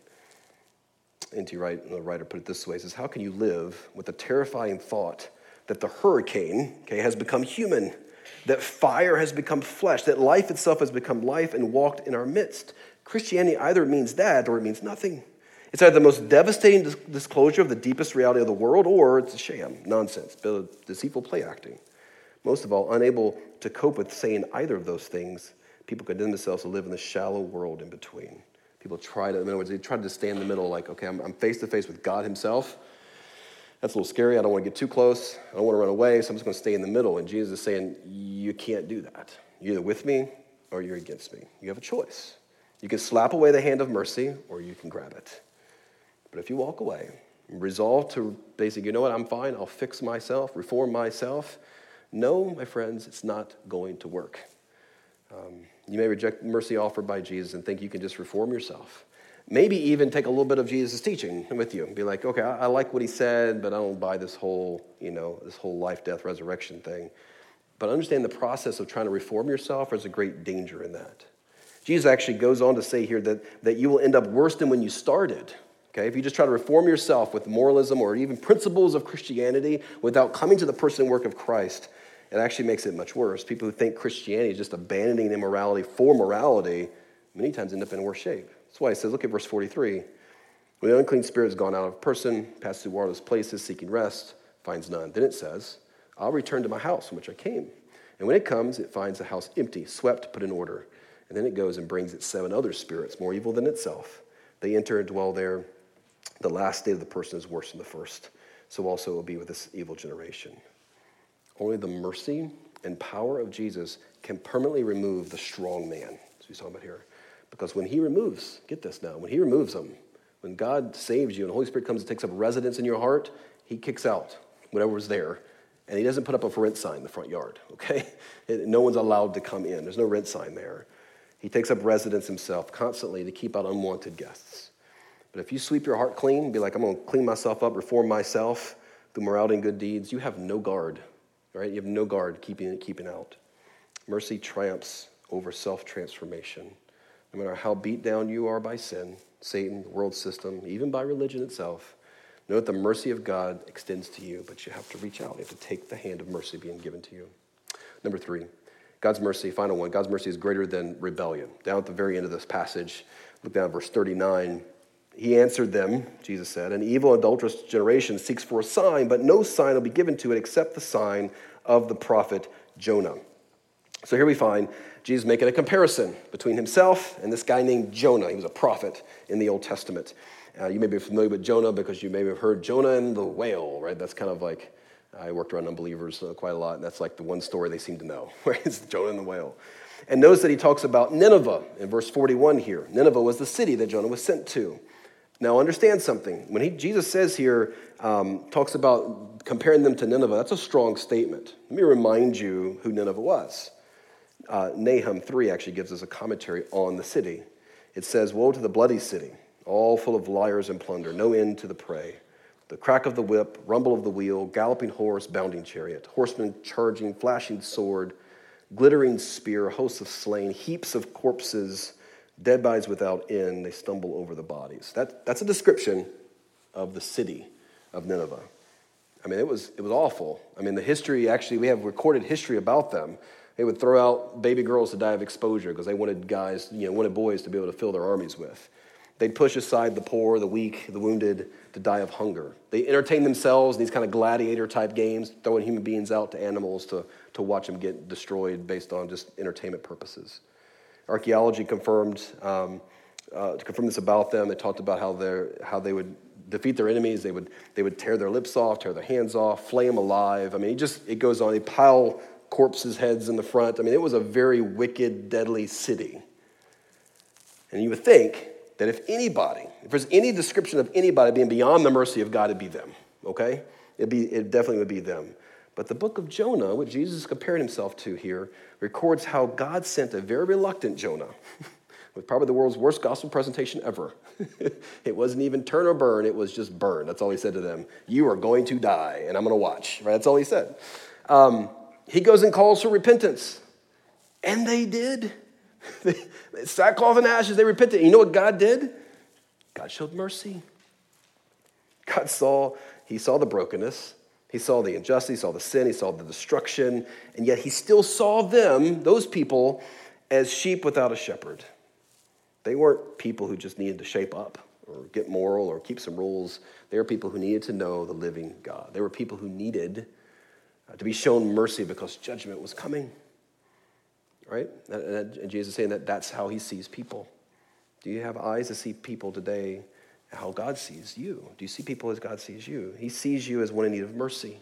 A: N.T. Wright, the writer, put it this way: says, How can you live with the terrifying thought that the hurricane okay, has become human, that fire has become flesh, that life itself has become life and walked in our midst? Christianity either means that or it means nothing. It's either the most devastating disclosure of the deepest reality of the world or it's a sham, nonsense, deceitful play acting. Most of all, unable to cope with saying either of those things, people condemn themselves to live in the shallow world in between. People try to, in other words, they try to stay in the middle, like, okay, I'm face to face with God Himself. That's a little scary. I don't want to get too close. I don't want to run away, so I'm just going to stay in the middle. And Jesus is saying, you can't do that. You're either with me or you're against me. You have a choice. You can slap away the hand of mercy or you can grab it. But if you walk away, resolve to basically, you know what, I'm fine, I'll fix myself, reform myself. No, my friends, it's not going to work. Um, you may reject mercy offered by Jesus and think you can just reform yourself. Maybe even take a little bit of Jesus' teaching with you and be like, okay, I, I like what he said, but I don't buy this whole, you know, this whole life, death, resurrection thing. But understand the process of trying to reform yourself, there's a great danger in that. Jesus actually goes on to say here that, that you will end up worse than when you started. Okay, if you just try to reform yourself with moralism or even principles of Christianity without coming to the person and work of Christ, it actually makes it much worse. People who think Christianity is just abandoning immorality for morality many times end up in worse shape. That's why he says, look at verse 43. When the unclean spirit has gone out of a person, passes through waterless places, seeking rest, finds none. Then it says, I'll return to my house from which I came. And when it comes, it finds the house empty, swept, put in order. And then it goes and brings its seven other spirits, more evil than itself. They enter and dwell there. The last state of the person is worse than the first. So also it will be with this evil generation. Only the mercy and power of Jesus can permanently remove the strong man, as we saw about here. Because when he removes, get this now, when he removes them, when God saves you and the Holy Spirit comes and takes up residence in your heart, he kicks out whatever was there. And he doesn't put up a rent sign in the front yard, [LAUGHS] okay? No one's allowed to come in. There's no rent sign there. He takes up residence himself constantly to keep out unwanted guests. But if you sweep your heart clean, be like, I'm going to clean myself up, reform myself through morality and good deeds, you have no guard right? You have no guard keeping it, keeping out. Mercy triumphs over self transformation. No matter how beat down you are by sin, Satan, the world system, even by religion itself, know that the mercy of God extends to you, but you have to reach out. You have to take the hand of mercy being given to you. Number three, God's mercy, final one, God's mercy is greater than rebellion. Down at the very end of this passage, look down at verse 39. He answered them, Jesus said, An evil, adulterous generation seeks for a sign, but no sign will be given to it except the sign of the prophet Jonah. So here we find Jesus making a comparison between himself and this guy named Jonah. He was a prophet in the Old Testament. Uh, you may be familiar with Jonah because you may have heard Jonah and the whale, right? That's kind of like, I worked around unbelievers uh, quite a lot, and that's like the one story they seem to know, [LAUGHS] right? It's Jonah and the whale. And notice that he talks about Nineveh in verse 41 here. Nineveh was the city that Jonah was sent to. Now, understand something. When he, Jesus says here, um, talks about comparing them to Nineveh, that's a strong statement. Let me remind you who Nineveh was. Uh, Nahum 3 actually gives us a commentary on the city. It says, Woe to the bloody city, all full of liars and plunder, no end to the prey. The crack of the whip, rumble of the wheel, galloping horse, bounding chariot, horsemen charging, flashing sword, glittering spear, hosts of slain, heaps of corpses dead bodies without end, they stumble over the bodies. That, that's a description of the city of Nineveh. I mean, it was, it was awful. I mean, the history actually, we have recorded history about them. They would throw out baby girls to die of exposure because they wanted guys, you know, wanted boys to be able to fill their armies with. They'd push aside the poor, the weak, the wounded to die of hunger. They entertained themselves in these kind of gladiator type games, throwing human beings out to animals to, to watch them get destroyed based on just entertainment purposes. Archaeology confirmed, um, uh, to confirm this about them. They talked about how, how they would defeat their enemies. They would, they would tear their lips off, tear their hands off, flay them alive. I mean, it just it goes on. They pile corpses' heads in the front. I mean, it was a very wicked, deadly city. And you would think that if anybody, if there's any description of anybody being beyond the mercy of God, it'd be them, okay? It'd be, it definitely would be them. But the book of Jonah, which Jesus compared himself to here, records how God sent a very reluctant Jonah [LAUGHS] with probably the world's worst gospel presentation ever. [LAUGHS] it wasn't even turn or burn, it was just burn. That's all he said to them. You are going to die, and I'm going to watch. Right? That's all he said. Um, he goes and calls for repentance. And they did. They [LAUGHS] sackcloth and ashes, they repented. You know what God did? God showed mercy. God saw, he saw the brokenness, he saw the injustice, he saw the sin, he saw the destruction, and yet he still saw them, those people, as sheep without a shepherd. They weren't people who just needed to shape up or get moral or keep some rules. They were people who needed to know the living God. They were people who needed uh, to be shown mercy because judgment was coming. Right? And Jesus is saying that that's how he sees people. Do you have eyes to see people today how God sees you? Do you see people as God sees you? He sees you as one in need of mercy.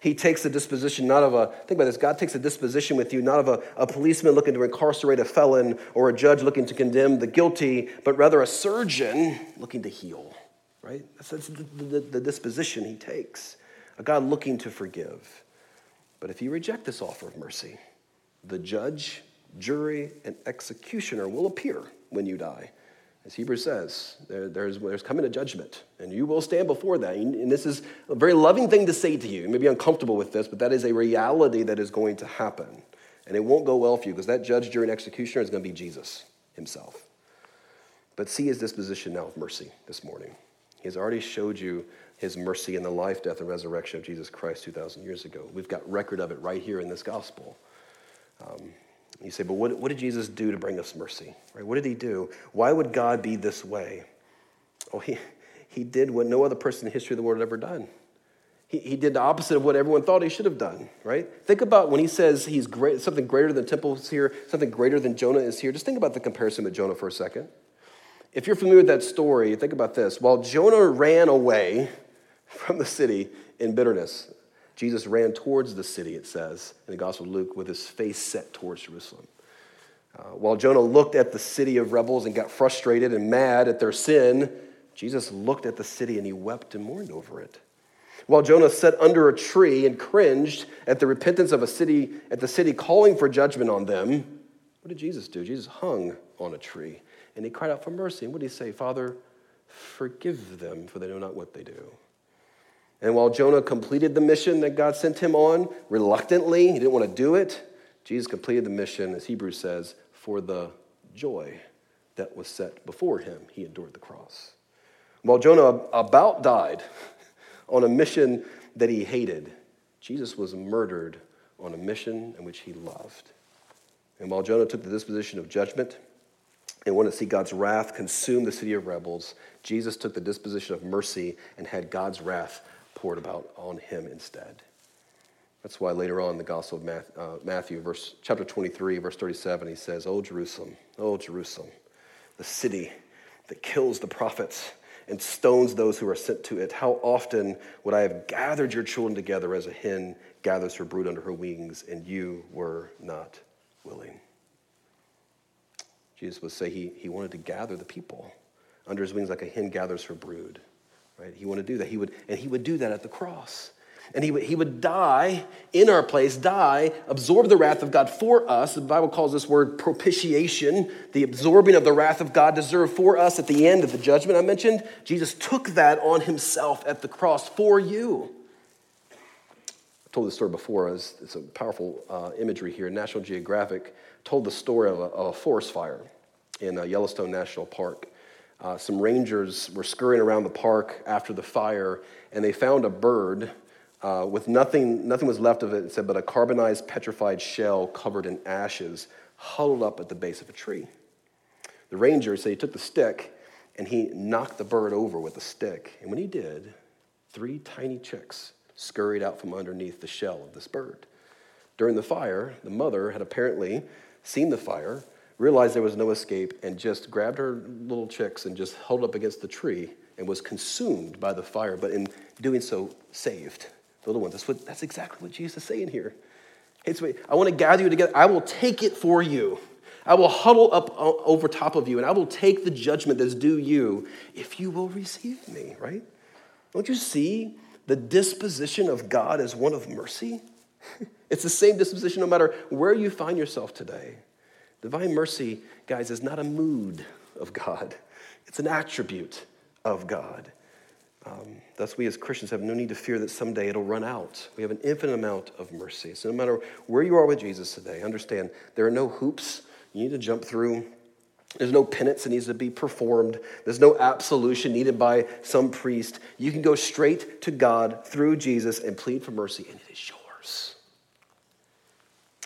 A: He takes the disposition not of a, think about this, God takes a disposition with you not of a, a policeman looking to incarcerate a felon or a judge looking to condemn the guilty, but rather a surgeon looking to heal, right? That's, that's the, the, the disposition he takes. A God looking to forgive. But if you reject this offer of mercy, the judge, jury, and executioner will appear when you die. As Hebrews says, there, there's, there's coming a judgment, and you will stand before that. And this is a very loving thing to say to you. You may be uncomfortable with this, but that is a reality that is going to happen. And it won't go well for you because that judge, jury, and executioner is going to be Jesus himself. But see his disposition now of mercy this morning. He has already showed you his mercy in the life, death, and resurrection of Jesus Christ 2,000 years ago. We've got record of it right here in this gospel. Um, you say, but what, what did Jesus do to bring us mercy? Right? What did he do? Why would God be this way? Oh, he, he did what no other person in the history of the world had ever done. He, he did the opposite of what everyone thought he should have done, right? Think about when he says he's great, something greater than temple is here, something greater than Jonah is here. Just think about the comparison with Jonah for a second. If you're familiar with that story, think about this. While Jonah ran away from the city in bitterness, Jesus ran towards the city, it says in the Gospel of Luke, with his face set towards Jerusalem. Uh, while Jonah looked at the city of rebels and got frustrated and mad at their sin, Jesus looked at the city and he wept and mourned over it. While Jonah sat under a tree and cringed at the repentance of a city, at the city calling for judgment on them, what did Jesus do? Jesus hung on a tree and he cried out for mercy. And what did he say? Father, forgive them, for they know not what they do. And while Jonah completed the mission that God sent him on, reluctantly, he didn't want to do it, Jesus completed the mission, as Hebrews says, for the joy that was set before him. He endured the cross. While Jonah about died [LAUGHS] on a mission that he hated, Jesus was murdered on a mission in which he loved. And while Jonah took the disposition of judgment and wanted to see God's wrath consume the city of rebels, Jesus took the disposition of mercy and had God's wrath poured about on him instead. That's why later on in the Gospel of uh, Matthew, verse, chapter 23, verse 37, he says, Oh, Jerusalem, oh, Jerusalem, the city that kills the prophets and stones those who are sent to it. How often would I have gathered your children together as a hen gathers her brood under her wings, and you were not willing? Jesus would say he, he wanted to gather the people under his wings like a hen gathers her brood. Right? He wanted to do that. He would, and he would do that at the cross. And he would, he would die in our place, die, absorb the wrath of God for us. The Bible calls this word propitiation, the absorbing of the wrath of God deserved for us at the end of the judgment I mentioned. Jesus took that on himself at the cross for you. I've told this story before. It's, it's a powerful uh, imagery here. National Geographic told the story of a, of a forest fire in uh, Yellowstone National Park. Uh, some rangers were scurrying around the park after the fire, and they found a bird uh, with nothing, nothing was left of it, it said, but a carbonized petrified shell covered in ashes, huddled up at the base of a tree. The ranger said he took the stick and he knocked the bird over with a stick. And when he did, three tiny chicks scurried out from underneath the shell of this bird. During the fire, the mother had apparently seen the fire realized there was no escape, and just grabbed her little chicks and just held up against the tree and was consumed by the fire, but in doing so, saved the little ones. That's, what, that's exactly what Jesus is saying here. It's, I want to gather you together. I will take it for you. I will huddle up over top of you, and I will take the judgment that's due you if you will receive me, right? Don't you see the disposition of God as one of mercy? [LAUGHS] It's the same disposition no matter where you find yourself today. Divine mercy, guys, is not a mood of God, it's an attribute of God. Um, thus, we as Christians have no need to fear that someday it'll run out. We have an infinite amount of mercy. So, no matter where you are with Jesus today, understand there are no hoops you need to jump through. There's no penance that needs to be performed. There's no absolution needed by some priest. You can go straight to God through Jesus and plead for mercy, and it is yours.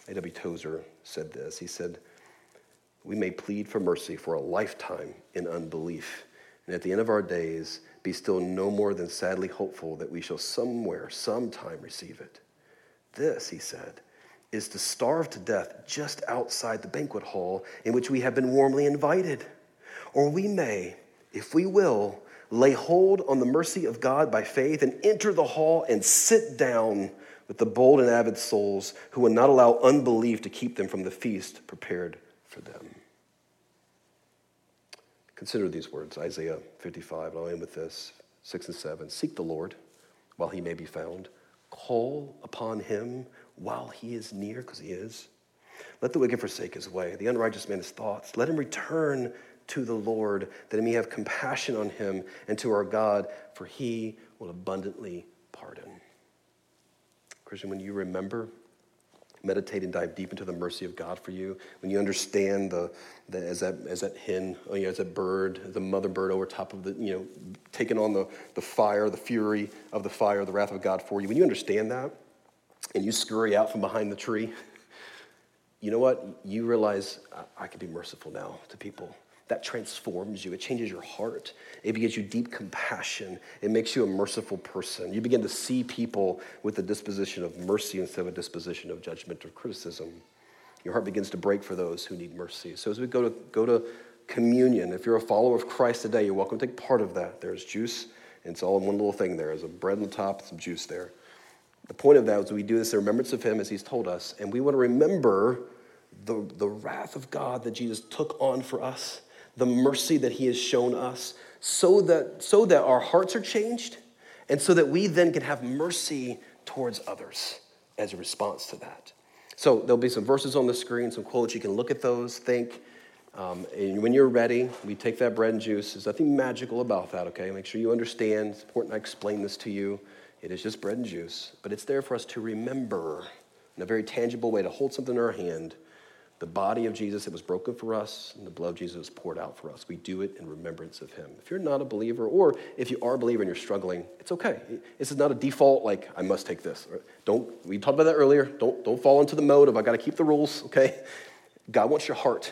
A: A.W. Tozer said this. He said, We may plead for mercy for a lifetime in unbelief, and at the end of our days, be still no more than sadly hopeful that we shall somewhere, sometime receive it. This, he said, is to starve to death just outside the banquet hall in which we have been warmly invited. Or we may, if we will, lay hold on the mercy of God by faith and enter the hall and sit down with the bold and avid souls who will not allow unbelief to keep them from the feast prepared for them. Consider these words Isaiah 55, and I'll end with this 6 and 7. Seek the Lord while he may be found, call upon him while he is near, because he is. Let the wicked forsake his way, the unrighteous man his thoughts. Let him return to the Lord, that he may have compassion on him and to our God, for he will abundantly pardon. Christian, when you remember, meditate and dive deep into the mercy of God for you, when you understand the, the as, that, as that hen, oh, you know, as that bird, the mother bird over top of the, you know, taking on the, the fire, the fury of the fire, the wrath of God for you, when you understand that, and you scurry out from behind the tree, you know what? You realize I, I can be merciful now to people. That transforms you. It changes your heart. It gives you deep compassion. It makes you a merciful person. You begin to see people with a disposition of mercy instead of a disposition of judgment or criticism. Your heart begins to break for those who need mercy. So as we go to go to communion, if you're a follower of Christ today, you're welcome to take part of that. There's juice, and it's all in one little thing there. There's a bread on the top, some juice there. The point of that is we do this in remembrance of him as he's told us, and we want to remember the, the wrath of God that Jesus took on for us, the mercy that he has shown us, so that, so that our hearts are changed, and so that we then can have mercy towards others as a response to that. So there'll be some verses on the screen, some quotes. You can look at those, think. Um, and when you're ready, we take that bread and juice. There's nothing magical about that, okay? Make sure you understand. It's important I explain this to you. It is just bread and juice, but it's there for us to remember in a very tangible way to hold something in our hand the body of Jesus that was broken for us and the blood of Jesus was poured out for us. We do it in remembrance of him. If you're not a believer, or if you are a believer and you're struggling, it's okay. This is not a default, like, I must take this. Don't, we talked about that earlier. Don't, don't fall into the mode of, I got to keep the rules, okay? God wants your heart,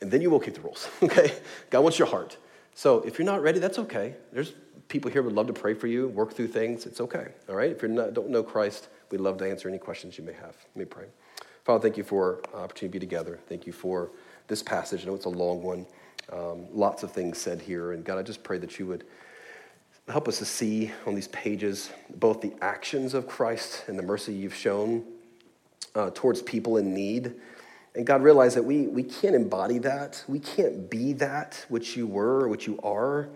A: and then you will keep the rules, [LAUGHS] okay? God wants your heart. So if you're not ready, that's okay. There's people here would love to pray for you, work through things. It's okay, all right? If you don't know Christ, we'd love to answer any questions you may have. Let me pray. Father, thank you for opportunity to be together. Thank you for this passage. I know it's a long one. Um, lots of things said here. And God, I just pray that you would help us to see on these pages both the actions of Christ and the mercy you've shown uh, towards people in need. And God, realize that we, we can't embody that. We can't be that which you were or which you are.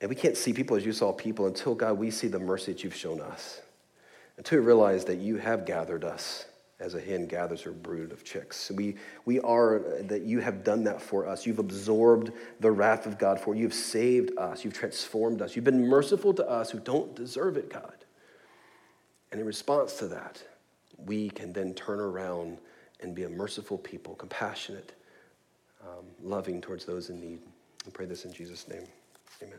A: And we can't see people as you saw people until, God, we see the mercy that you've shown us. Until we realize that you have gathered us as a hen gathers her brood of chicks. We, we are, that you have done that for us. You've absorbed the wrath of God for you. You've saved us. You've transformed us. You've been merciful to us who don't deserve it, God. And in response to that, we can then turn around and be a merciful people, compassionate, um, loving towards those in need. We pray this in Jesus' name. Amen.